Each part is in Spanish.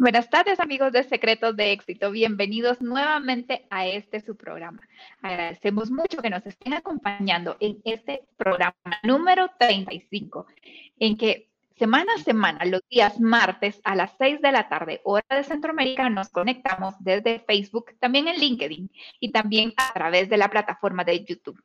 Buenas tardes amigos de Secretos de Éxito, bienvenidos nuevamente a este su programa. Agradecemos mucho que nos estén acompañando en este programa número 35, en que semana a semana, los días martes a las 6 de la tarde, hora de Centroamérica, nos conectamos desde Facebook, también en LinkedIn y también a través de la plataforma de YouTube.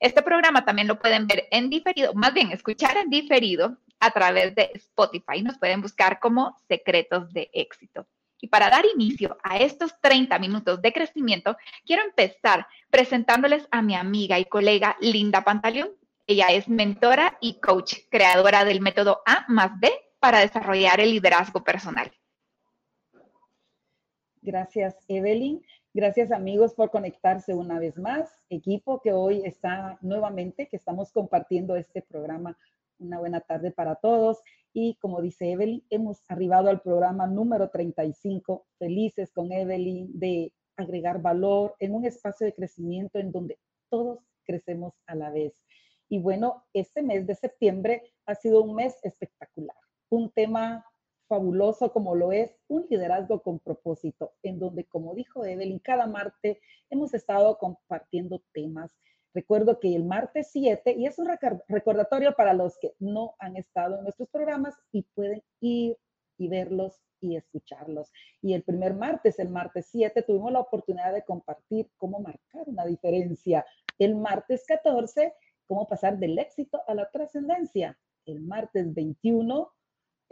Este programa también lo pueden ver en diferido, más bien escuchar en diferido a través de Spotify. Nos pueden buscar como Secretos de Éxito. Y para dar inicio a estos 30 minutos de crecimiento, quiero empezar presentándoles a mi amiga y colega Linda Pantaleón. Ella es mentora y coach, creadora del método A más B para desarrollar el liderazgo personal. Gracias, Evelyn. Gracias amigos por conectarse una vez más. Equipo que hoy está nuevamente, que estamos compartiendo este programa. Una buena tarde para todos. Y como dice Evelyn, hemos arribado al programa número 35. Felices con Evelyn de agregar valor en un espacio de crecimiento en donde todos crecemos a la vez. Y bueno, este mes de septiembre ha sido un mes espectacular. Un tema fabuloso como lo es un liderazgo con propósito, en donde, como dijo Evelyn, cada martes hemos estado compartiendo temas. Recuerdo que el martes 7, y es un recordatorio para los que no han estado en nuestros programas y pueden ir y verlos y escucharlos. Y el primer martes, el martes 7, tuvimos la oportunidad de compartir cómo marcar una diferencia. El martes 14, cómo pasar del éxito a la trascendencia. El martes 21,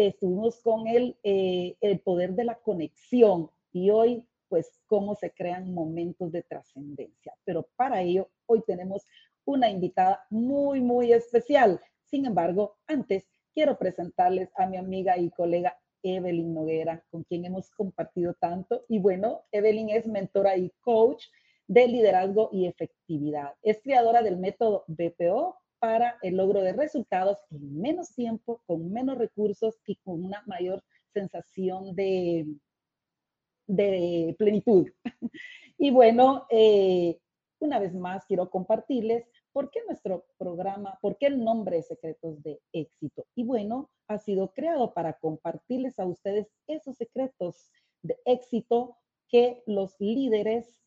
estuvimos con el, eh, el poder de la conexión y hoy, pues, cómo se crean momentos de trascendencia. Pero para ello, hoy tenemos una invitada muy, muy especial. Sin embargo, antes quiero presentarles a mi amiga y colega Evelyn Noguera, con quien hemos compartido tanto. Y bueno, Evelyn es mentora y coach de liderazgo y efectividad. Es creadora del método BPO para el logro de resultados en menos tiempo, con menos recursos y con una mayor sensación de, de plenitud. Y bueno, eh, una vez más quiero compartirles por qué nuestro programa, por qué el nombre de Secretos de Éxito. Y bueno, ha sido creado para compartirles a ustedes esos secretos de éxito que los líderes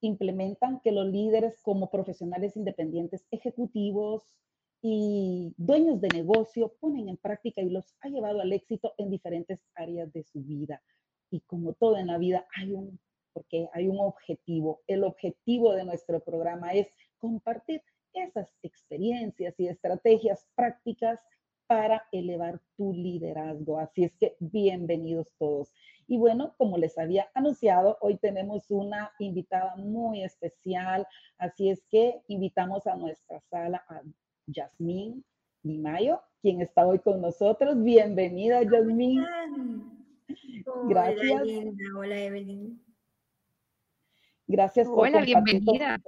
implementan que los líderes como profesionales independientes, ejecutivos y dueños de negocio ponen en práctica y los ha llevado al éxito en diferentes áreas de su vida. Y como todo en la vida, hay un, porque hay un objetivo. El objetivo de nuestro programa es compartir esas experiencias y estrategias prácticas para elevar tu liderazgo. Así es que bienvenidos todos. Y bueno, como les había anunciado, hoy tenemos una invitada muy especial, así es que invitamos a nuestra sala a Yasmín Mayo, quien está hoy con nosotros. Bienvenida, Yasmín. Gracias. Hola, Evelyn. Gracias por Hola, bienvenida.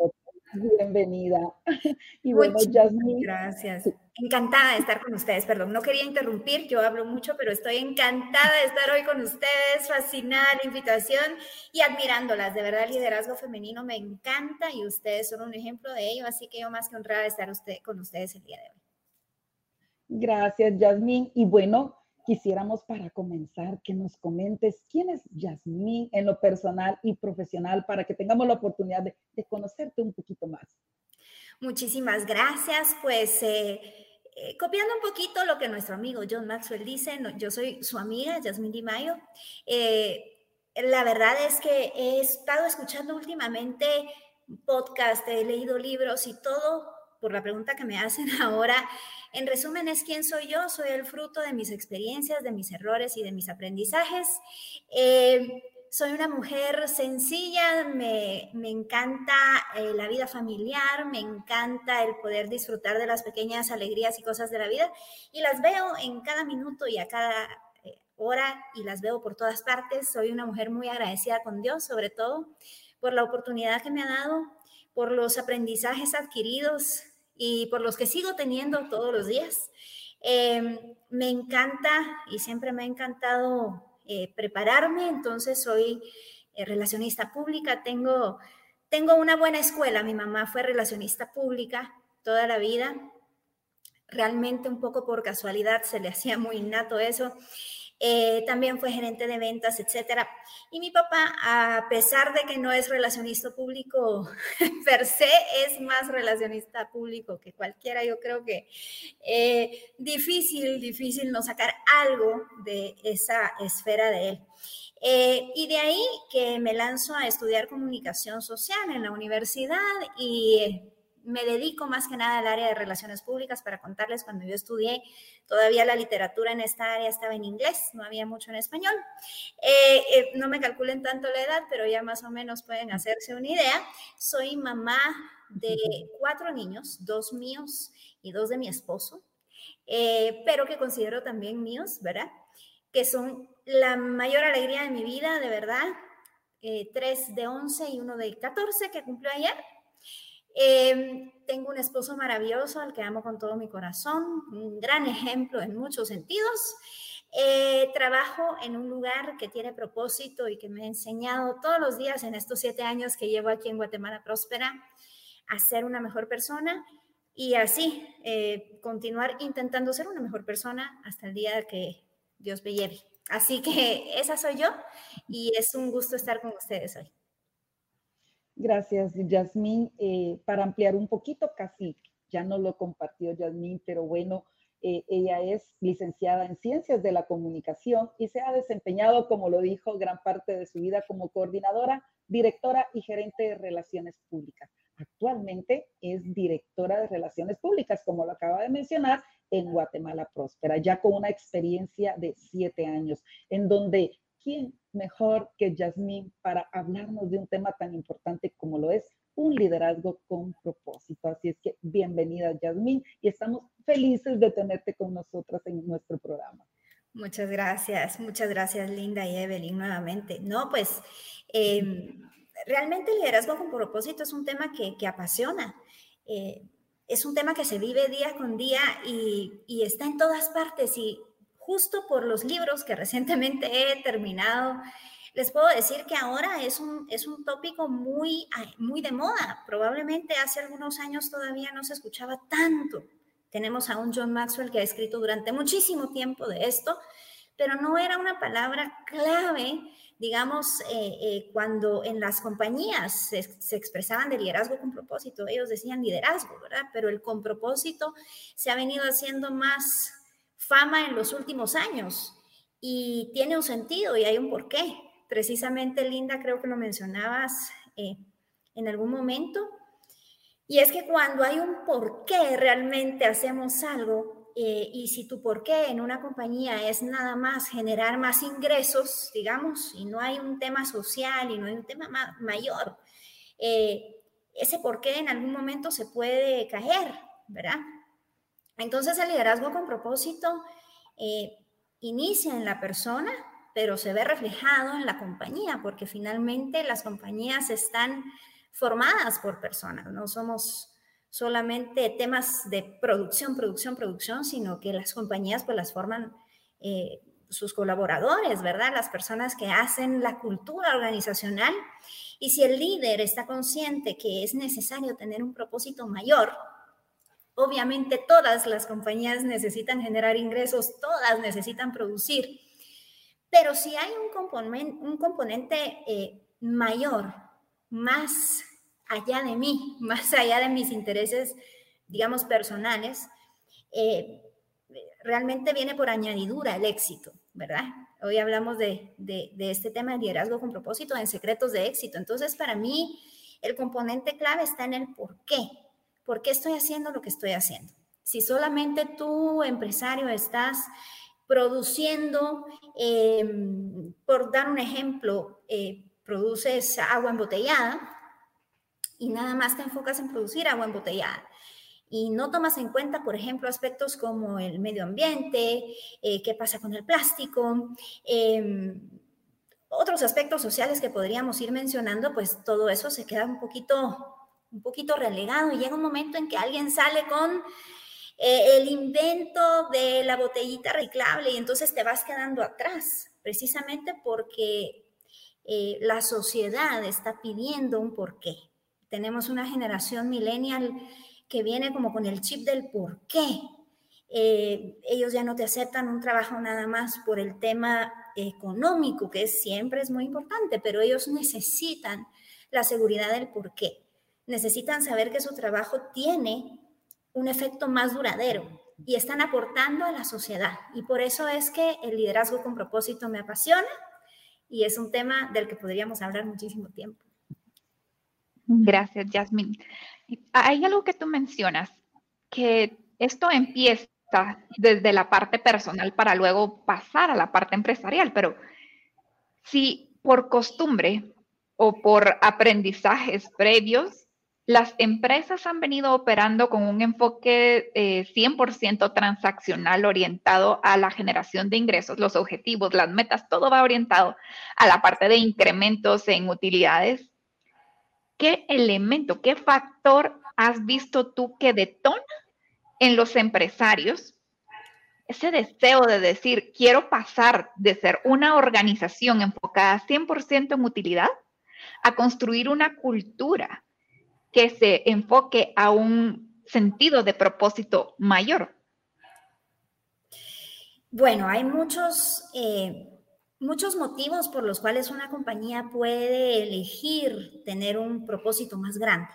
Bienvenida. Y bueno, Jasmine. Gracias. Encantada de estar con ustedes. Perdón, no quería interrumpir, yo hablo mucho, pero estoy encantada de estar hoy con ustedes, fascinada la invitación y admirándolas. De verdad, el liderazgo femenino me encanta y ustedes son un ejemplo de ello, así que yo más que honrada de estar usted, con ustedes el día de hoy. Gracias, Jasmine. Y bueno, quisiéramos para comenzar que nos comentes quién es Yasmín en lo personal y profesional para que tengamos la oportunidad de, conocerte un poquito más. Muchísimas gracias. Pues eh, eh, copiando un poquito lo que nuestro amigo John Maxwell dice, yo soy su amiga, Yasmín Di Mayo. Eh, la verdad es que he estado escuchando últimamente podcast, he leído libros y todo por la pregunta que me hacen ahora. En resumen, es quién soy yo. Soy el fruto de mis experiencias, de mis errores y de mis aprendizajes. Eh, soy una mujer sencilla, me, encanta eh, la vida familiar, me encanta el poder disfrutar de las pequeñas alegrías y cosas de la vida y las veo en cada minuto y a cada eh, hora y las veo por todas partes. Soy una mujer muy agradecida con Dios, sobre todo por la oportunidad que me ha dado, por los aprendizajes adquiridos, y por los que sigo teniendo todos los días. Em, me encanta y siempre me ha encantado eh, prepararme, entonces soy eh, relacionista pública, tengo, tengo una buena escuela, mi mamá fue relacionista pública toda la vida, realmente un poco por casualidad se le hacía muy innato eso. Eh, también fue gerente de ventas, etcétera. Y mi papá, a pesar de que no es relacionista público per se, es más relacionista público que cualquiera. Yo creo que eh, difícil, difícil no sacar algo de esa esfera de él. Eh, y de ahí que me lanzo a estudiar comunicación social en la universidad y me dedico más que nada al área de relaciones públicas para contarles cuando yo estudié, todavía la literatura en esta área estaba en inglés, no había mucho en español. Eh, eh, no me calculen tanto la edad, pero ya más o menos pueden hacerse una idea. Soy mamá de cuatro niños, dos míos y dos de mi esposo, eh, pero que considero también míos, ¿verdad? Que son la mayor alegría de mi vida, de verdad. tres de 11 y uno de 14 que cumplió ayer Em, tengo un esposo maravilloso al que amo con todo mi corazón, un gran ejemplo en muchos sentidos. Eh, trabajo en un lugar que tiene propósito y que me ha enseñado todos los días en estos siete años que llevo aquí en Guatemala Próspera a ser una mejor persona y así eh, continuar intentando ser una mejor persona hasta el día que Dios me lleve. Así que esa soy yo y es un gusto estar con ustedes hoy. Gracias, Yasmín. Eh, para ampliar un poquito, casi ya no lo compartió Yasmín, pero bueno, eh, ella es licenciada en Ciencias de la Comunicación y se ha desempeñado, como lo dijo, gran parte de su vida como coordinadora, directora y gerente de Relaciones Públicas. Actualmente es directora de Relaciones Públicas, como lo acaba de mencionar, en Guatemala Próspera, ya con una experiencia de siete años, en donde ¿quién mejor que Yasmín para hablarnos de un tema tan importante como lo es un liderazgo con propósito? Así es que bienvenida Yasmín y estamos felices de tenerte con nosotras en nuestro programa. Muchas gracias, muchas gracias Linda y Evelyn nuevamente. No, pues em, realmente el liderazgo con propósito es un tema que, apasiona. Eh, es un tema que se vive día con día y, y está en todas partes y justo por los libros que recientemente he terminado, les puedo decir que ahora es un, es un tópico muy, muy de moda. Probablemente hace algunos años todavía no se escuchaba tanto. Tenemos a un John Maxwell que ha escrito durante muchísimo tiempo de esto, pero no era una palabra clave, digamos, eh, eh, cuando en las compañías se, se, expresaban de liderazgo con propósito. Ellos decían liderazgo, ¿verdad? Pero el con propósito se ha venido haciendo más fama en los últimos años y tiene un sentido y hay un porqué. Precisamente, Linda, creo que lo mencionabas eh, en algún momento. Y es que cuando hay un porqué realmente hacemos algo eh, y si tu porqué en una compañía es nada más generar más ingresos, digamos, y no hay un tema social y no hay un tema mayor, eh, ese porqué en algún momento se puede caer, ¿verdad? Entonces el liderazgo con propósito eh, inicia en la persona, pero se ve reflejado en la compañía, porque finalmente las compañías están formadas por personas, no somos solamente temas de producción, producción, producción, sino que las compañías pues las forman eh, sus colaboradores, ¿verdad? Las personas que hacen la cultura organizacional. Y si el líder está consciente que es necesario tener un propósito mayor, Obviamente todas las compañías necesitan generar ingresos, todas necesitan producir, pero si hay un componente, eh, mayor, más allá de mí, más allá de mis intereses, digamos, personales, eh, realmente viene por añadidura el éxito, ¿verdad? Hoy hablamos de, de, de, este tema de liderazgo con propósito en secretos de éxito. Entonces, para mí, el componente clave está en el por qué. ¿Por qué estoy haciendo lo que estoy haciendo? Si solamente tú, empresario, estás produciendo, em, por dar un ejemplo, eh, produces agua embotellada y nada más te enfocas en producir agua embotellada y no tomas en cuenta, por ejemplo, aspectos como el medio ambiente, eh, qué pasa con el plástico, em, otros aspectos sociales que podríamos ir mencionando, pues todo eso se queda un poquito un poquito relegado y llega un momento en que alguien sale con eh, el invento de la botellita reciclable y entonces te vas quedando atrás, precisamente porque eh, la sociedad está pidiendo un porqué. Tenemos una generación millennial que viene como con el chip del porqué. eh, ellos ya no te aceptan un trabajo nada más por el tema económico, que siempre es muy importante, pero ellos necesitan la seguridad del por qué. Necesitan saber que su trabajo tiene un efecto más duradero y están aportando a la sociedad. Y por eso es que el liderazgo con propósito me apasiona y es un tema del que podríamos hablar muchísimo tiempo. Gracias, Jasmine. Hay algo que tú mencionas, que esto empieza desde la parte personal para luego pasar a la parte empresarial, pero si por costumbre o por aprendizajes previos, las empresas han venido operando con un enfoque 100% eh, transaccional orientado a la generación de ingresos, los objetivos, las metas, todo va orientado a la parte de incrementos en utilidades. ¿Qué elemento, qué factor has visto tú que detona en los empresarios ese deseo de decir, quiero pasar de ser una organización enfocada 100% en utilidad a construir una cultura que se enfoque a un sentido de propósito mayor? Bueno, hay muchos, eh, muchos motivos por los cuales una compañía puede elegir tener un propósito más grande.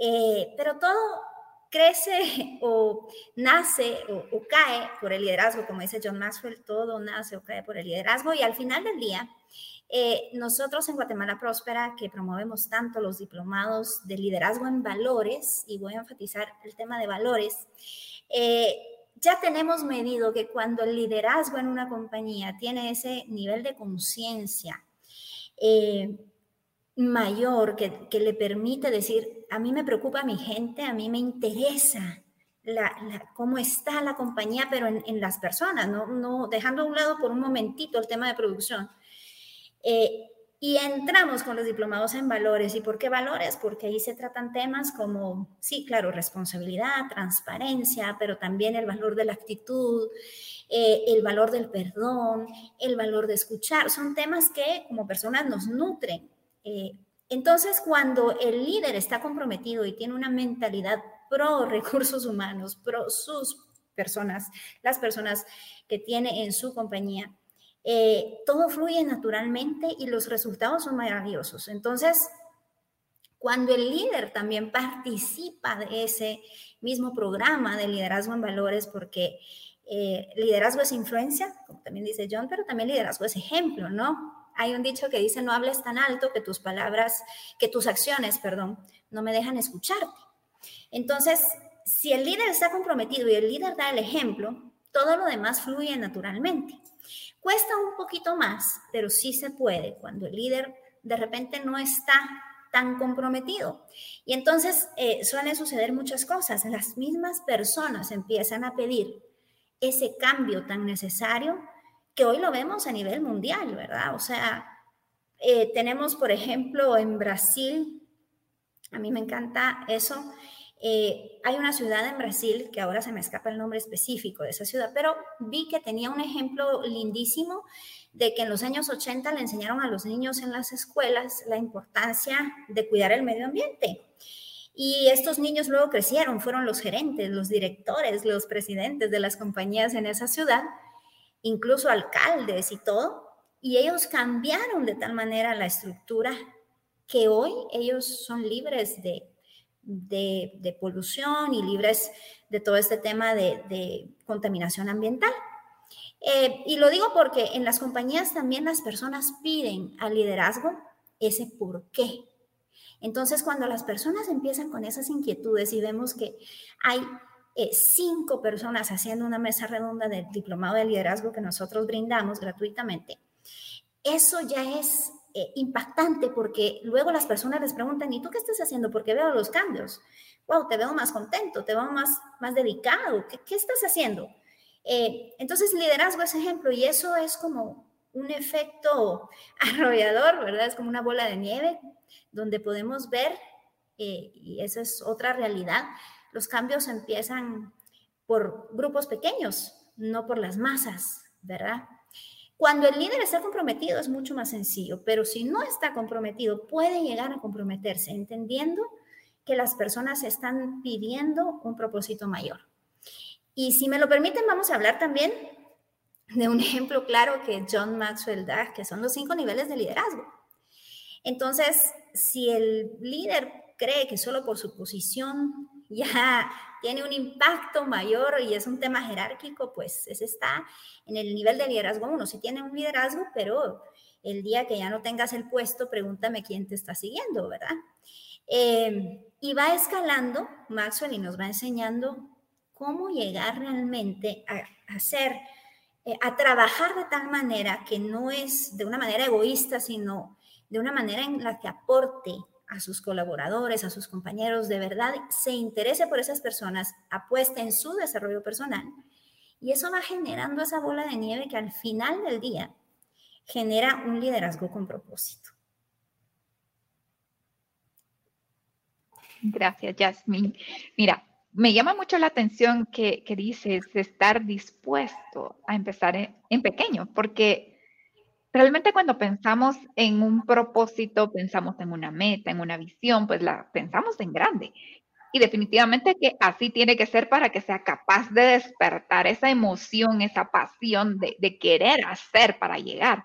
Eh, pero todo crece o nace o, cae por el liderazgo, como dice John Maxwell, todo nace o cae por el liderazgo y al final del día, eh, nosotros en Guatemala Próspera, que promovemos tanto los diplomados de liderazgo en valores, y voy a enfatizar el tema de valores, eh, ya tenemos medido que cuando el liderazgo en una compañía tiene ese nivel de conciencia, eh, mayor que, le permite decir, a mí me preocupa mi gente, a mí me interesa cómo está la compañía, pero en, las personas, ¿no? no dejando a un lado por un momentito el tema de producción. Eh, y entramos con los diplomados en valores. ¿Y por qué valores? Porque ahí se tratan temas como, sí, claro, responsabilidad, transparencia, pero también el valor de la actitud, eh, el valor del perdón, el valor de escuchar. Son temas que como personas nos nutren eh, entonces, cuando el líder está comprometido y tiene una mentalidad pro recursos humanos, pro sus personas, las personas que tiene en su compañía, eh, todo fluye naturalmente y los resultados son maravillosos. Entonces, cuando el líder también participa de ese mismo programa de liderazgo en valores, porque eh, liderazgo es influencia, como también dice John, pero también liderazgo es ejemplo, ¿no? Hay un dicho que dice, no hables tan alto que tus palabras, que tus acciones, perdón, no me dejan escucharte. Entonces, si el líder está comprometido y el líder da el ejemplo, todo lo demás fluye naturalmente. Cuesta un poquito más, pero sí se puede cuando el líder de repente no está tan comprometido. Y entonces eh, suelen suceder muchas cosas. Las mismas personas empiezan a pedir ese cambio tan necesario que hoy lo vemos a nivel mundial, ¿verdad? O sea, eh, tenemos, por ejemplo, en Brasil, a mí me encanta eso, eh, hay una ciudad en Brasil, que ahora se me escapa el nombre específico de esa ciudad, pero vi que tenía un ejemplo lindísimo de que en los años 80 le enseñaron a los niños en las escuelas la importancia de cuidar el medio ambiente. Y estos niños luego crecieron, fueron los gerentes, los directores, los presidentes de las compañías en esa ciudad incluso alcaldes y todo, y ellos cambiaron de tal manera la estructura que hoy ellos son libres de, de, polución y libres de todo este tema de, contaminación ambiental. Eh, y lo digo porque en las compañías también las personas piden al liderazgo ese por qué. Entonces, cuando las personas empiezan con esas inquietudes y vemos que hay eh, cinco personas haciendo una mesa redonda del diplomado de liderazgo que nosotros brindamos gratuitamente, eso ya es eh, impactante porque luego las personas les preguntan, ¿y tú qué estás haciendo? Porque veo los cambios. Wow, te veo más contento, te veo más, más dedicado. ¿Qué, qué estás haciendo? Eh, entonces, liderazgo es ejemplo y eso es como un efecto arrollador, ¿verdad? Es como una bola de nieve donde podemos ver, y esa es otra realidad, los cambios empiezan por grupos pequeños, no por las masas, ¿verdad? Cuando el líder está comprometido es mucho más sencillo, pero si no está comprometido, puede llegar a comprometerse, entendiendo que las personas están pidiendo un propósito mayor. Y si me lo permiten, vamos a hablar también de un ejemplo claro que John Maxwell da, que son los cinco niveles de liderazgo. Entonces, si el líder cree que solo por su posición ya tiene un impacto mayor y es un tema jerárquico, pues ese está en el nivel de liderazgo uno. Si tiene un liderazgo, pero el día que ya no tengas el puesto, pregúntame quién te está siguiendo, ¿verdad? Eh, y va escalando Maxwell y nos va enseñando cómo llegar realmente a, hacer, eh, a trabajar de tal manera que no es de una manera egoísta, sino de una manera en la que aporte a sus colaboradores, a sus compañeros, de verdad se interese por esas personas, apueste en su desarrollo personal. Y eso va generando esa bola de nieve que al final del día genera un liderazgo con propósito. Gracias, Jasmine. Mira, me llama mucho la atención que, dices estar dispuesto a empezar en, pequeño, porque realmente cuando pensamos en un propósito, pensamos en una meta, en una visión, pues la pensamos en grande. Y definitivamente que así tiene que ser para que sea capaz de despertar esa emoción, esa pasión de, querer hacer para llegar.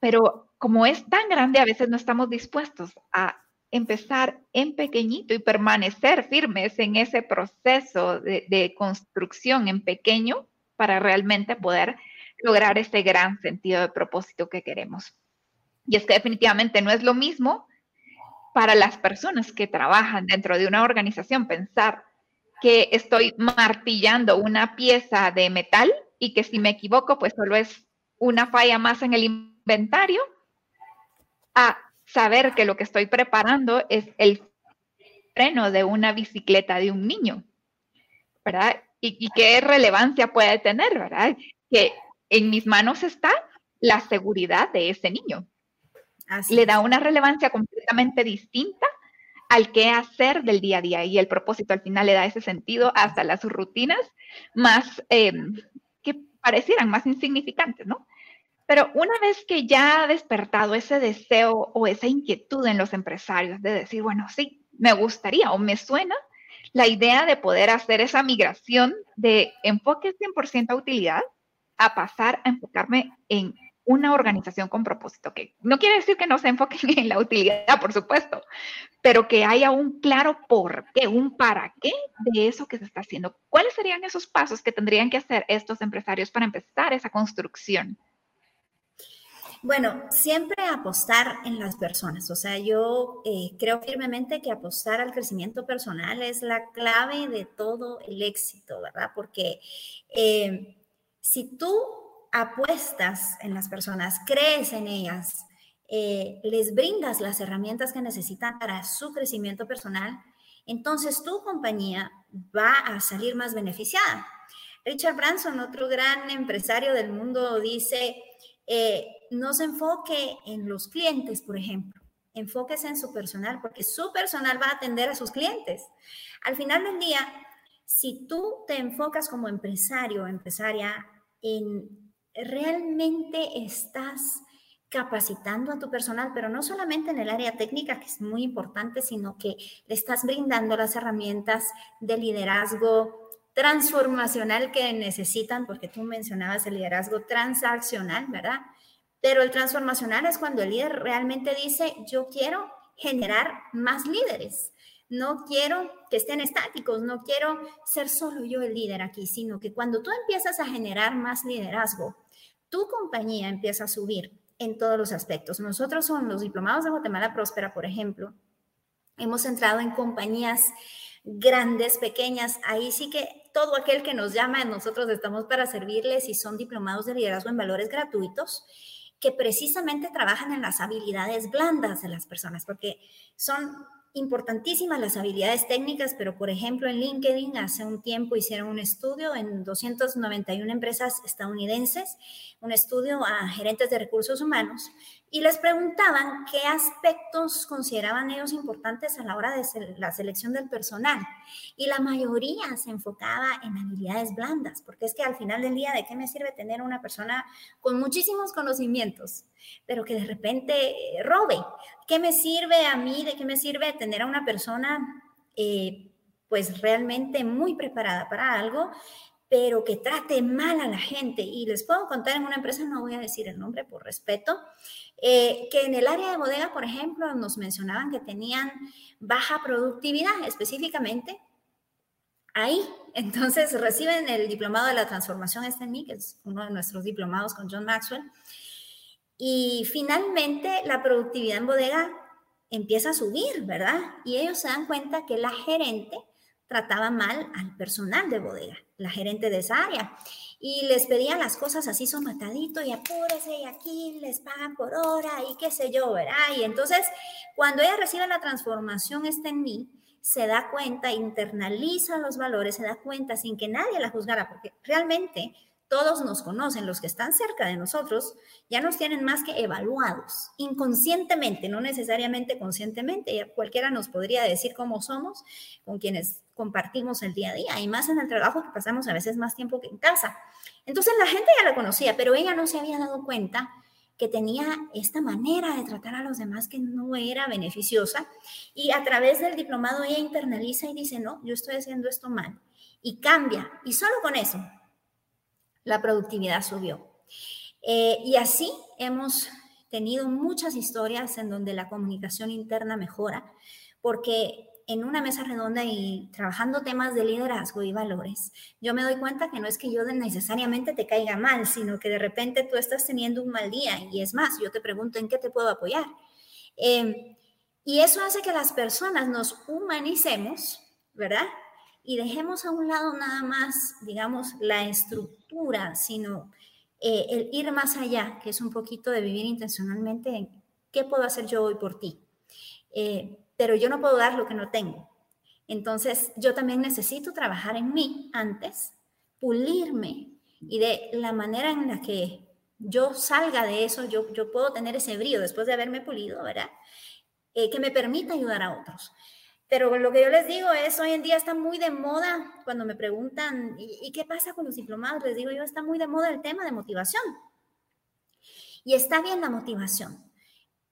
Pero como es tan grande, a veces no estamos dispuestos a empezar en pequeñito y permanecer firmes en ese proceso de, construcción en pequeño para realmente poder lograr ese gran sentido de propósito que queremos. Y es que definitivamente no es lo mismo para las personas que trabajan dentro de una organización pensar que estoy martillando una pieza de metal y que si me equivoco, pues solo es una falla más en el inventario a saber que lo que estoy preparando es el freno de una bicicleta de un niño, ¿verdad? Y, qué relevancia puede tener, ¿verdad? Que en mis manos está la seguridad de ese niño. Le da una relevancia completamente distinta al qué hacer del día a día y el propósito al final le da ese sentido hasta las rutinas más em, que parecieran más insignificantes, ¿no? Pero una vez que ya ha despertado ese deseo o esa inquietud en los empresarios de decir, bueno, sí, me gustaría o me suena la idea de poder hacer esa migración de enfoque 100% a utilidad a pasar a enfocarme en una organización con propósito, que no quiere decir que no se enfoquen en la utilidad, por supuesto, pero que haya un claro por qué, un para qué de eso que se está haciendo. ¿Cuáles serían esos pasos que tendrían que hacer estos empresarios para empezar esa construcción bueno, siempre apostar en las personas. O sea, yo eh, creo firmemente que apostar al crecimiento personal es la clave de todo el éxito, ¿verdad? Porque eh, si tú apuestas en las personas, crees en ellas, eh, les brindas las herramientas que necesitan para su crecimiento personal, entonces tu compañía va a salir más beneficiada. Richard Branson, otro gran empresario del mundo, dice, no se enfoque en los clientes, por ejemplo. Enfóquese en su personal, porque su personal va a atender a sus clientes. Al final del día, si tú te enfocas como empresario o empresaria en realmente estás capacitando a tu personal, pero no solamente en el área técnica, que es muy importante, sino que le estás brindando las herramientas de liderazgo transformacional que necesitan, porque tú mencionabas el liderazgo transaccional, ¿verdad? Pero el transformacional es cuando el líder realmente dice, yo quiero generar más líderes. No quiero que estén estáticos, no quiero ser solo yo el líder aquí, sino que cuando tú empiezas a generar más liderazgo, tu compañía empieza a subir en todos los aspectos. Nosotros son los diplomados de Guatemala Próspera, por ejemplo, hemos entrado en compañías grandes, pequeñas, ahí sí que todo aquel que nos llama, nosotros estamos para servirles y son diplomados de liderazgo en valores gratuitos que precisamente trabajan en las habilidades blandas de las personas, porque son importantísimas las habilidades técnicas, pero por ejemplo en LinkedIn hace un tiempo hicieron un estudio en 291 empresas estadounidenses, un estudio a gerentes de recursos humanos, y les preguntaban qué aspectos consideraban ellos importantes a la hora de la selección del personal. Y la mayoría se enfocaba en habilidades blandas, porque es que al final del día, ¿de qué me sirve tener una persona con muchísimos conocimientos, pero que de repente eh, robe? ¿Qué me sirve a mí? ¿De qué me sirve tener a una persona eh, pues realmente muy preparada para algo, pero que trate mal a la gente. Y les puedo contar en una empresa, no voy a decir el nombre por respeto, eh, que en el área de bodega, por ejemplo, nos mencionaban que tenían baja productividad específicamente ahí. Entonces reciben el diplomado de la transformación en mí, que es uno de nuestros diplomados con John Maxwell. Y finalmente la productividad en bodega empieza a subir, ¿verdad? Y ellos se dan cuenta que la gerente trataba mal al personal de bodega, la gerente de esa área. Y les pedían las cosas así son matadito y apúrese y aquí les pagan por hora y qué sé yo, ¿verdad? Y entonces cuando ella recibe la transformación está en mí, se da cuenta, internaliza los valores, se da cuenta sin que nadie la juzgara, porque realmente todos nos conocen, los que están cerca de nosotros, ya nos tienen más que evaluados, inconscientemente, no necesariamente conscientemente. Cualquiera nos podría decir cómo somos con quienes compartimos el día a día, y más en el trabajo que pasamos a veces más tiempo que en casa. Entonces la gente ya la conocía, pero ella no se había dado cuenta que tenía esta manera de tratar a los demás que no era beneficiosa y a través del diplomado ella internaliza y dice, no, yo estoy haciendo esto mal y cambia y solo con eso la productividad subió. Eh, y así hemos tenido muchas historias en donde la comunicación interna mejora, porque en una mesa redonda y trabajando temas de liderazgo y valores, yo me doy cuenta que no es que yo necesariamente te caiga mal, sino que de repente tú estás teniendo un mal día y es más, yo te pregunto en qué te puedo apoyar. Em, y eso hace que las personas nos humanicemos, ¿verdad? Y dejemos a un lado nada más, digamos, la estructura, sino eh, el ir más allá, que es un poquito de vivir intencionalmente en qué puedo hacer yo hoy por ti. Eh, pero yo no puedo dar lo que no tengo. Entonces, yo también necesito trabajar en mí antes, pulirme y de la manera en la que yo salga de eso, yo, yo puedo tener ese brillo después de haberme pulido, ¿verdad? Eh, que me permita ayudar a otros. Pero lo que yo les digo es, hoy en día está muy de moda, cuando me preguntan, ¿y, ¿y qué pasa con los diplomados? Les digo yo, está muy de moda el tema de motivación. Y está bien la motivación,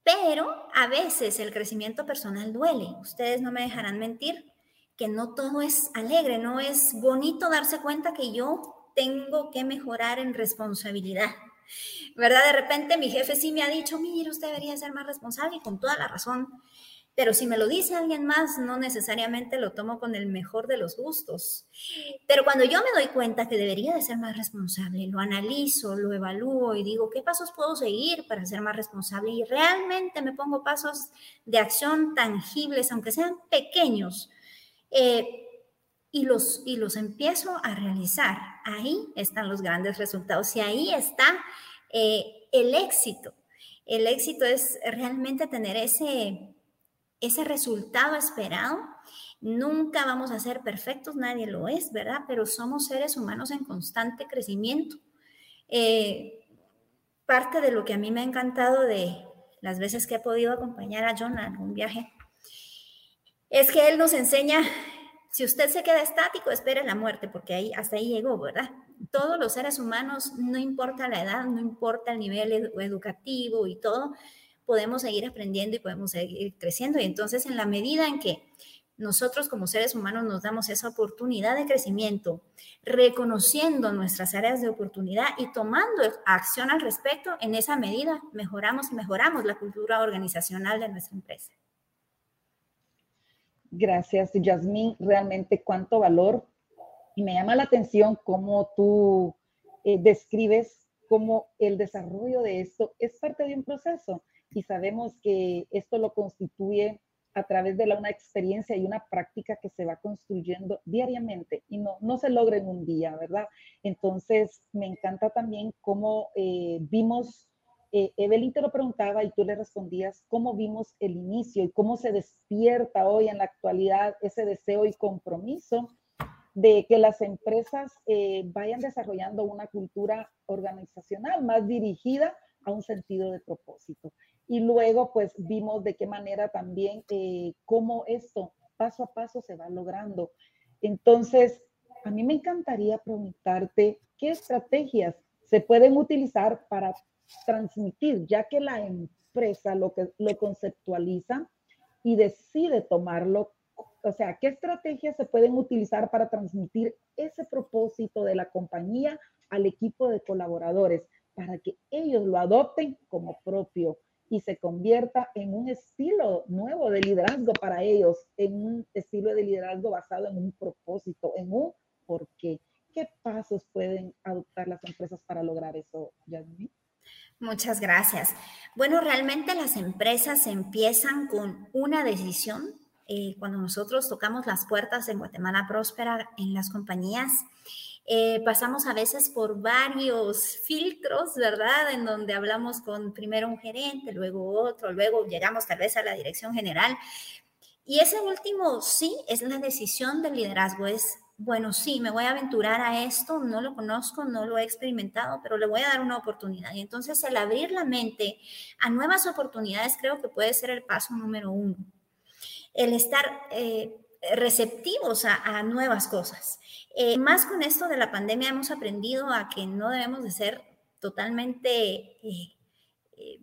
pero a veces el crecimiento personal duele. Ustedes no me dejarán mentir que no todo es alegre, no es bonito darse cuenta que yo tengo que mejorar en responsabilidad. ¿Verdad? De repente mi jefe sí me ha dicho, mire, usted debería ser más responsable y con toda la razón. Pero si me lo dice alguien más, no necesariamente lo tomo con el mejor de los gustos. Pero cuando yo me doy cuenta que debería de ser más responsable, lo analizo, lo evalúo y digo, ¿qué pasos puedo seguir para ser más responsable? Y realmente me pongo pasos de acción tangibles, aunque sean pequeños, eh, y, los, y los empiezo a realizar. Ahí están los grandes resultados y ahí está eh, el éxito. El éxito es realmente tener ese ese resultado esperado. Nunca vamos a ser perfectos, nadie lo es, ¿verdad? Pero somos seres humanos en constante crecimiento. Eh, parte de lo que a mí me ha encantado de las veces que he podido acompañar a John en un viaje es que él nos enseña, si usted se queda estático, espere la muerte, porque ahí, hasta ahí llegó, ¿verdad? Todos los seres humanos, no importa la edad, no importa el nivel educativo y todo, podemos seguir aprendiendo y podemos seguir creciendo. Y entonces, en la medida en que nosotros como seres humanos nos damos esa oportunidad de crecimiento, reconociendo nuestras áreas de oportunidad y tomando acción al respecto, en esa medida mejoramos mejoramos la cultura organizacional de nuestra empresa. Gracias, Yasmín. Realmente cuánto valor. Y me llama la atención cómo tú eh, describes cómo el desarrollo de esto es parte de un proceso y sabemos que esto lo constituye a través de la, una experiencia y una práctica que se va construyendo diariamente y no, no se logra en un día, ¿verdad? Entonces, me encanta también cómo eh, vimos, eh, Evelyn te lo preguntaba y tú le respondías, cómo vimos el inicio y cómo se despierta hoy en la actualidad ese deseo y compromiso de que las empresas eh, vayan desarrollando una cultura organizacional más dirigida a un sentido de propósito. Y luego, pues vimos de qué manera también, eh, cómo esto paso a paso se va logrando. Entonces, a mí me encantaría preguntarte qué estrategias se pueden utilizar para transmitir, ya que la empresa lo, que, lo conceptualiza y decide tomarlo o sea, qué estrategias se pueden utilizar para transmitir ese propósito de la compañía al equipo de colaboradores para que ellos lo adopten como propio y se convierta en un estilo nuevo de liderazgo para ellos, en un estilo de liderazgo basado en un propósito, en un por qué. ¿Qué pasos pueden adoptar las empresas para lograr eso, Yasmin? Muchas gracias. Bueno, realmente las empresas empiezan con una decisión. Eh, cuando nosotros tocamos las puertas en Guatemala Próspera en las compañías, eh, pasamos a veces por varios filtros, ¿verdad? En donde hablamos con primero un gerente, luego otro, luego llegamos tal vez a la dirección general. Y ese último sí es la decisión del liderazgo, es, bueno, sí, me voy a aventurar a esto, no lo conozco, no lo he experimentado, pero le voy a dar una oportunidad. Y entonces el abrir la mente a nuevas oportunidades creo que puede ser el paso número uno. El estar eh, receptivos a nuevas cosas. Eh, más con esto de la pandemia hemos aprendido a que no debemos de ser totalmente, eh, eh,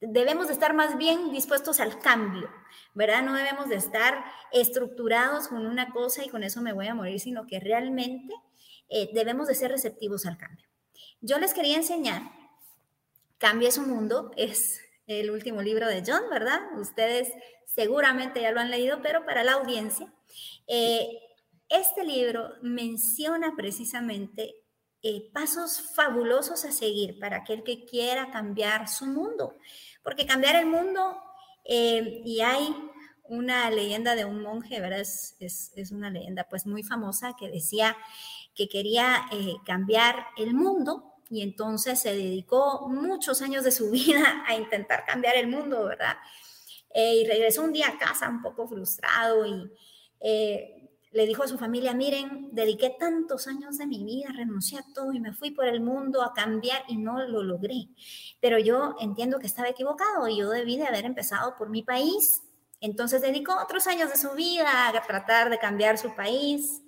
debemos de estar más bien dispuestos al cambio, ¿verdad? No debemos de estar estructurados con una cosa y con eso me voy a morir, sino que realmente debemos de ser receptivos al cambio. Yo les quería enseñar, Cambia su mundo, es el último libro de John, ¿verdad? Ustedes seguramente ya lo han leído, pero para la audiencia, este libro menciona precisamente eh, pasos fabulosos a seguir para aquel que quiera cambiar su mundo, porque cambiar el mundo, eh, y hay una leyenda de un monje, ¿verdad? Es, es, una leyenda pues muy famosa que decía que quería eh, cambiar el mundo y entonces se dedicó muchos años de su vida a intentar cambiar el mundo, ¿verdad? y regresó un día a casa un poco frustrado y le dijo a su familia, miren, dediqué tantos años de mi vida, renuncié a todo y me fui por el mundo a cambiar y no lo logré. Pero yo entiendo que estaba equivocado y yo debí de haber empezado por mi país. Entonces dedicó otros años de su vida a tratar de cambiar su país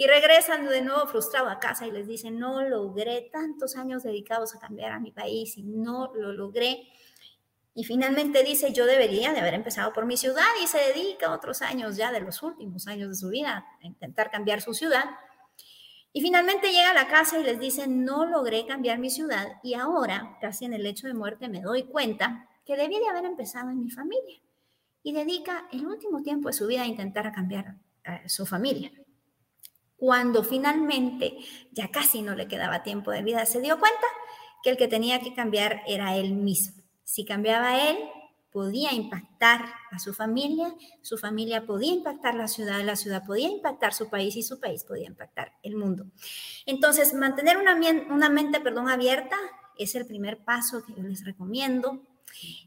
y regresan de nuevo frustrado a casa y les dicen, no logré tantos años dedicados a cambiar a mi país y no lo logré. Y finalmente dice, yo debería de haber empezado por mi ciudad y se dedica otros años ya de los últimos años de su vida a intentar cambiar su ciudad. Y finalmente llega a la casa y les dice, no logré cambiar mi ciudad y ahora, casi en el lecho de muerte, me doy cuenta que debí de haber empezado en mi familia. Y dedica el último tiempo de su vida a intentar cambiar a su familia. Cuando finalmente ya casi no le quedaba tiempo de vida, se dio cuenta que el que tenía que cambiar era él mismo. Si cambiaba él, podía impactar a su familia, su familia podía impactar la ciudad, la ciudad podía impactar su país y su país podía impactar el mundo. Entonces, mantener una, mente perdón, abierta es el primer paso que yo les recomiendo.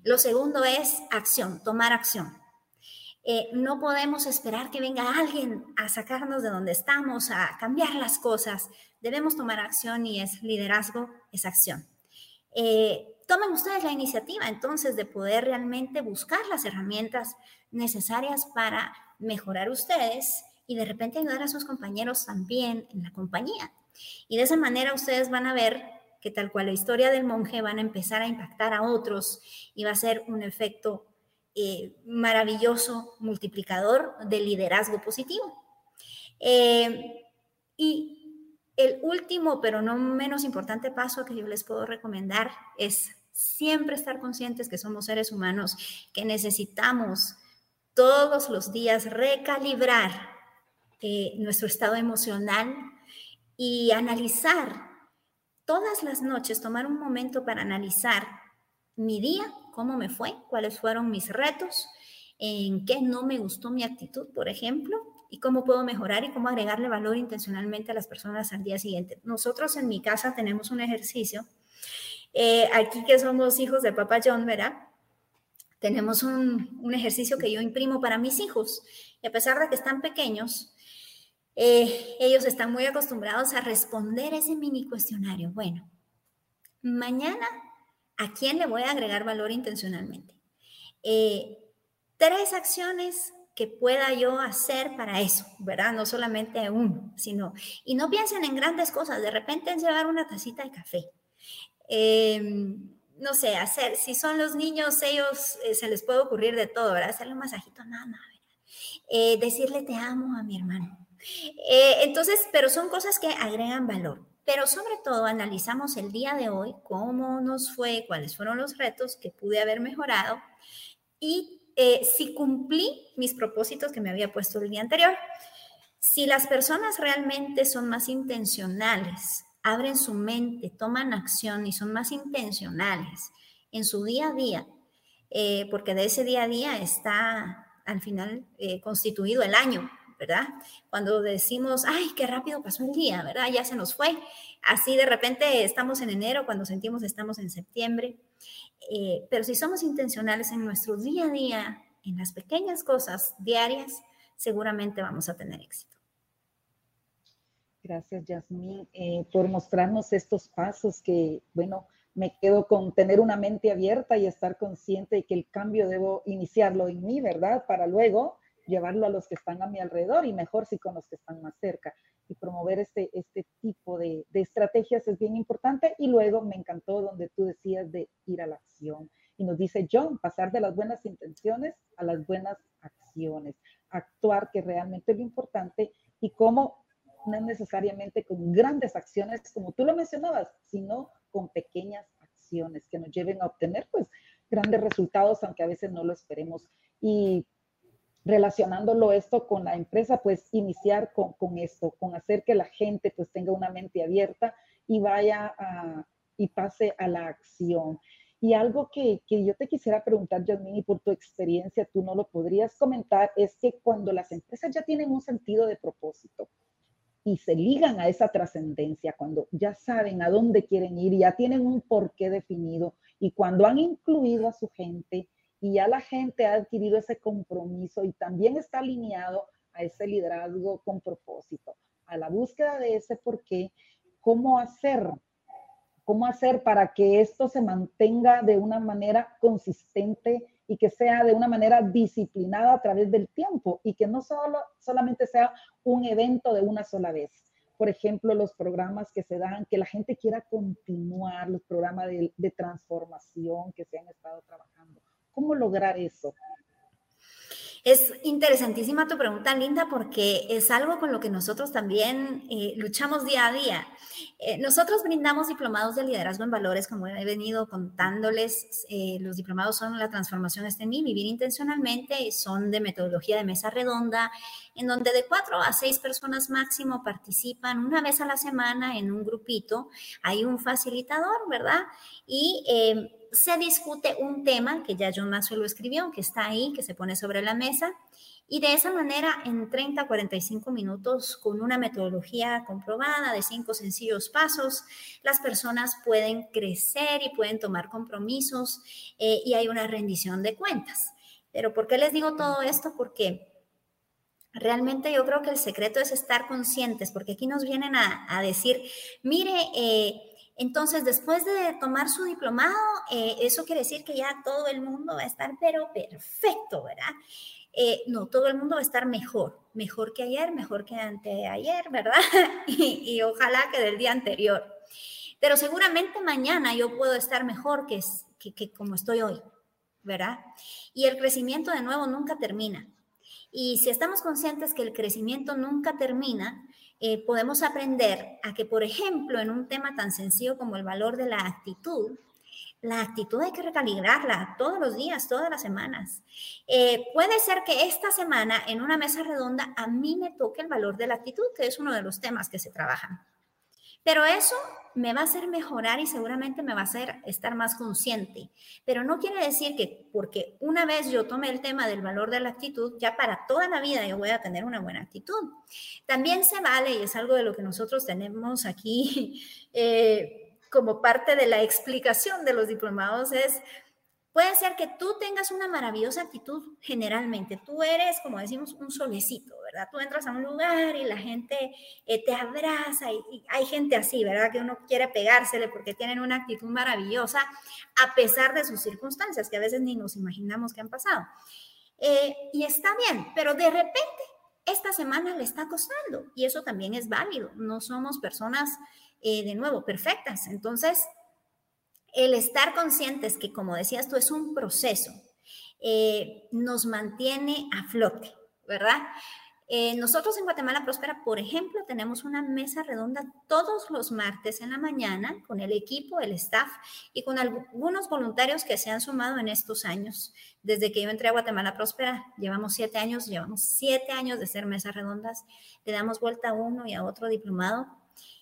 Lo segundo es acción, tomar acción. Eh, no podemos esperar que venga alguien a sacarnos de donde estamos, a cambiar las cosas. Debemos tomar acción y es liderazgo, es acción. Eh, tomen ustedes la iniciativa entonces de poder realmente buscar las herramientas necesarias para mejorar ustedes y de repente ayudar a sus compañeros también en la compañía. Y de esa manera ustedes van a ver que tal cual la historia del monje van a empezar a impactar a otros y va a ser un efecto eh, maravilloso multiplicador de liderazgo positivo. Eh, y el último, pero no menos importante paso que yo les puedo recomendar es siempre estar conscientes que somos seres humanos, que necesitamos todos los días recalibrar eh, nuestro estado emocional y analizar todas las noches, tomar un momento para analizar mi día, cómo me fue, cuáles fueron mis retos, en qué no me gustó mi actitud, por ejemplo, y cómo puedo mejorar y cómo agregarle valor intencionalmente a las personas al día siguiente. Nosotros en mi casa tenemos un ejercicio, eh, aquí que somos hijos de Papa John, ¿verdad? Tenemos un, un, ejercicio que yo imprimo para mis hijos y a pesar de que están pequeños, eh, ellos están muy acostumbrados a responder ese mini cuestionario. Bueno, mañana, ¿a quién le voy a agregar valor intencionalmente? Eh, tres acciones que pueda yo hacer para eso, ¿verdad? No solamente uno, sino, y no piensen en grandes cosas, de repente en llevar una tacita de café. Em, no sé, hacer, si son los niños, ellos eh, se les puede ocurrir de todo, ¿verdad? Hacerle un masajito, nada, nada, Eh, decirle te amo a mi hermano. Entonces, pero son cosas que agregan valor. Pero sobre todo analizamos el día de hoy, cómo nos fue, cuáles fueron los retos que pude haber mejorado y eh, si cumplí mis propósitos que me había puesto el día anterior. Si las personas realmente son más intencionales, abren su mente, toman acción y son más intencionales en su día a día, eh, porque de ese día a día está al final eh, constituido el año, ¿verdad? Cuando decimos, ay, qué rápido pasó el día, ¿verdad? Ya se nos fue. Así de repente estamos en enero, cuando sentimos estamos en septiembre. Eh, pero si somos intencionales en nuestro día a día, en las pequeñas cosas diarias, seguramente vamos a tener éxito. Gracias, Yasmín, eh, por mostrarnos estos pasos que, bueno, me quedo con tener una mente abierta y estar consciente de que el cambio debo iniciarlo en mí, ¿verdad? Para luego llevarlo a los que están a mi alrededor y mejor si con los que están más cerca. Y promover este, este tipo de, de estrategias es bien importante. Y luego me encantó donde tú decías de ir a la acción. Y nos dice John, pasar de las buenas intenciones a las buenas acciones, actuar que realmente es lo importante y cómo no necesariamente con grandes acciones, como tú lo mencionabas, sino con pequeñas acciones que nos lleven a obtener pues grandes resultados, aunque a veces no lo esperemos. Y relacionándolo esto con la empresa, pues iniciar con, esto, con hacer que la gente pues tenga una mente abierta y vaya y pase a la acción. Y algo que, que, yo te quisiera preguntar, Jasmine, y por tu experiencia tú no lo podrías comentar, es que cuando las empresas ya tienen un sentido de propósito, y se ligan a esa trascendencia cuando ya saben a dónde quieren ir, ya tienen un porqué definido y cuando han incluido a su gente y ya la gente ha adquirido ese compromiso y también está alineado a ese liderazgo con propósito, a la búsqueda de ese porqué, ¿cómo hacer? ¿Cómo hacer para que esto se mantenga de una manera consistente y que sea de una manera disciplinada a través del tiempo y que no solo, solamente sea un evento de una sola vez. Por ejemplo, los programas que se dan, que la gente quiera continuar, los programas de, de transformación que se han estado trabajando. ¿Cómo lograr eso? Es interesantísima tu pregunta, Linda, porque es algo con lo que nosotros también eh, luchamos día a día. Eh, nosotros brindamos diplomados de liderazgo en valores, como he venido contándoles. Eh, los diplomados son la transformación este en mí, vivir intencionalmente, son de metodología de mesa redonda, en donde de cuatro a seis personas máximo participan una vez a la semana en un grupito. Hay un facilitador, ¿verdad? Y se discute un tema que ya John Maxwell lo escribió, que está ahí, que se pone sobre la mesa, y de esa manera, en 30 45 minutos, con una metodología comprobada de cinco sencillos pasos, las personas pueden crecer y pueden tomar compromisos eh, y hay una rendición de cuentas. Pero ¿por qué les digo todo esto? Porque realmente yo creo que el secreto es estar conscientes, porque aquí nos vienen a, decir, mire, eh, entonces, después de tomar su diplomado, eh, eso quiere decir que ya todo el mundo va a estar, pero perfecto, ¿verdad? Eh, no, todo el mundo va a estar mejor, mejor que ayer, mejor que anteayer, ¿verdad? y, ojalá que del día anterior. Pero seguramente mañana yo puedo estar mejor que, que como estoy hoy, ¿verdad? Y el crecimiento de nuevo nunca termina. Y si estamos conscientes que el crecimiento nunca termina, eh, podemos aprender a que, por ejemplo, en un tema tan sencillo como el valor de la actitud, la actitud hay que recalibrarla todos los días, todas las semanas. Eh, puede ser que esta semana en una mesa redonda a mí me toque el valor de la actitud, que es uno de los temas que se trabajan. Pero eso me va a hacer mejorar y seguramente me va a hacer estar más consciente. Pero no quiere decir que porque una vez yo tome el tema del valor de la actitud, ya para toda la vida yo voy a tener una buena actitud. También se vale, y es algo de lo que nosotros tenemos aquí eh, como parte de la explicación de los diplomados, es Puede ser que tú tengas una maravillosa actitud generalmente. Tú eres, como decimos, un solecito, ¿verdad? Tú entras a un lugar y la gente eh, te abraza y, hay gente así, ¿verdad? Que uno quiere pegársele porque tienen una actitud maravillosa a pesar de sus circunstancias, que a veces ni nos imaginamos que han pasado. Eh, y está bien, pero de repente esta semana le está costando y eso también es válido. No somos personas, eh, de nuevo, perfectas. Entonces, el estar conscientes que, como decías tú, es un proceso, eh, nos mantiene a flote, ¿verdad? Eh, nosotros en Guatemala Próspera, por ejemplo, tenemos una mesa redonda todos los martes en la mañana con el equipo, el staff y con algunos voluntarios que se han sumado en estos años. Desde que yo entré a Guatemala Próspera, llevamos siete años, llevamos siete años de ser mesas redondas, le damos vuelta a uno y a otro diplomado.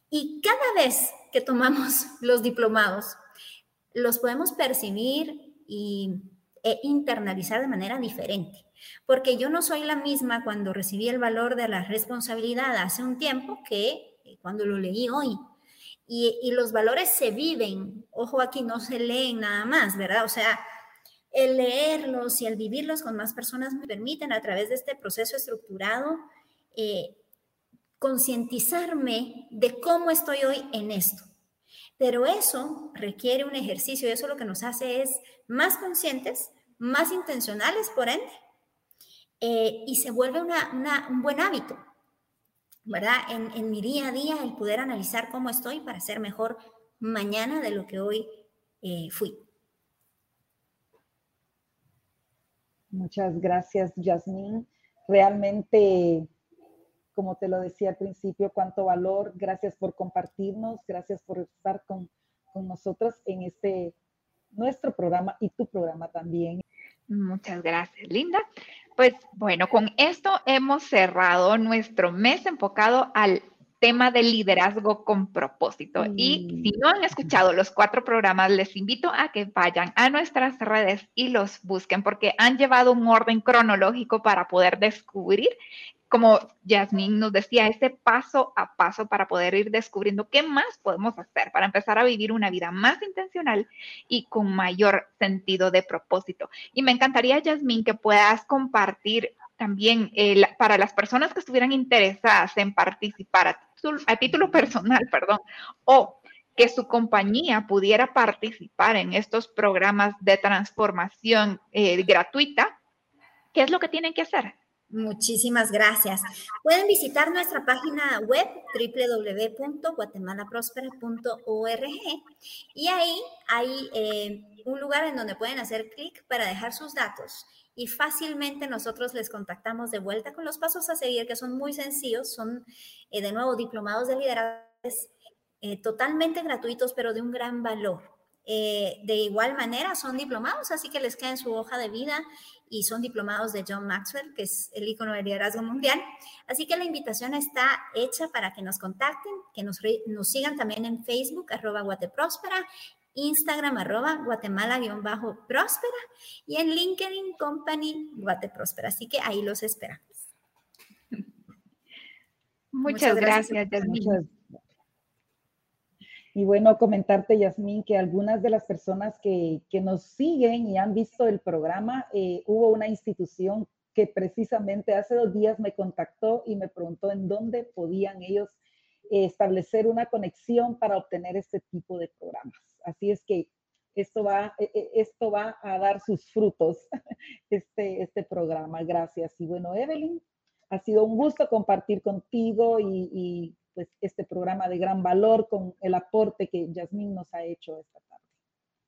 Y cada vez que tomamos los diplomados, los podemos percibir y, e internalizar de manera diferente porque yo no soy la misma cuando recibí el valor de la responsabilidad hace un tiempo que eh, cuando lo leí hoy. Y, los valores se viven, ojo aquí, no se leen nada más, ¿verdad? O sea, el leerlos y el vivirlos con más personas me permiten a través de este proceso estructurado eh, concientizarme de cómo estoy hoy en esto. Pero eso requiere un ejercicio y eso lo que nos hace es más conscientes, más intencionales, por ende, eh, y se vuelve un buen hábito, ¿verdad? En, mi día a día, el poder analizar cómo estoy para ser mejor mañana de lo que hoy eh, fui. Muchas gracias, Yasmín. Realmente, como te lo decía al principio, cuánto valor. Gracias por compartirnos, gracias por estar con, con nosotros en este nuestro programa y tu programa también. Muchas gracias, Linda. Pues bueno, con esto hemos cerrado nuestro mes enfocado al tema del liderazgo con propósito. Y si no han escuchado los cuatro programas, les invito a que vayan a nuestras redes y los busquen porque han llevado un orden cronológico para poder descubrir como Yasmín nos decía, este paso a paso para poder ir descubriendo qué más podemos hacer para empezar a vivir una vida más intencional y con mayor sentido de propósito. Y me encantaría, Yasmín, que puedas compartir también para las personas que estuvieran interesadas en participar a, título personal, perdón, o que su compañía pudiera participar en estos programas de transformación eh, gratuita, ¿qué es lo que tienen que hacer? Muchísimas gracias. Pueden visitar nuestra página web www.guatemalaprospera.org y ahí hay eh, un lugar en donde pueden hacer clic para dejar sus datos y fácilmente nosotros les contactamos de vuelta con los pasos a seguir que son muy sencillos, son eh, de nuevo diplomados de liderazgo eh, totalmente gratuitos pero de un gran valor. De igual manera son diplomados, así que les queda en su hoja de vida y son diplomados de John Maxwell, que es el icono del liderazgo mundial. Así que la invitación está hecha para que nos contacten, que nos, nos sigan también en Facebook, arroba Guatepróspera, Instagram, arroba Guatemala-próspera y en LinkedIn, Company Guatepróspera. Así que ahí los esperamos. Muchas, gracias, gracias y bueno, comentarte, Yasmín, que algunas de las personas que, nos siguen y han visto el programa, eh, hubo una institución que precisamente hace dos días me contactó y me preguntó en dónde podían ellos eh, establecer una conexión para obtener este tipo de programas. Así es que esto va, e, e, esto va a dar sus frutos, este, este programa. Gracias. Y bueno, Evelyn, ha sido un gusto compartir contigo y pues, este programa de gran valor con el aporte que Yasmín nos ha hecho esta tarde.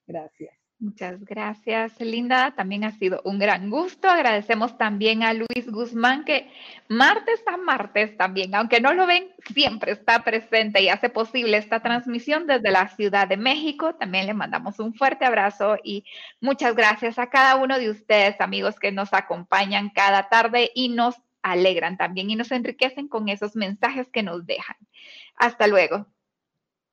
Gracias. Muchas gracias, Linda. También ha sido un gran gusto. Agradecemos también a Luis Guzmán, que martes a martes también, aunque no lo ven, siempre está presente y hace posible esta transmisión desde la Ciudad de México. También le mandamos un fuerte abrazo y muchas gracias a cada uno de ustedes, amigos, que nos acompañan cada tarde y nos alegran también y nos enriquecen con esos mensajes que nos dejan. Hasta luego.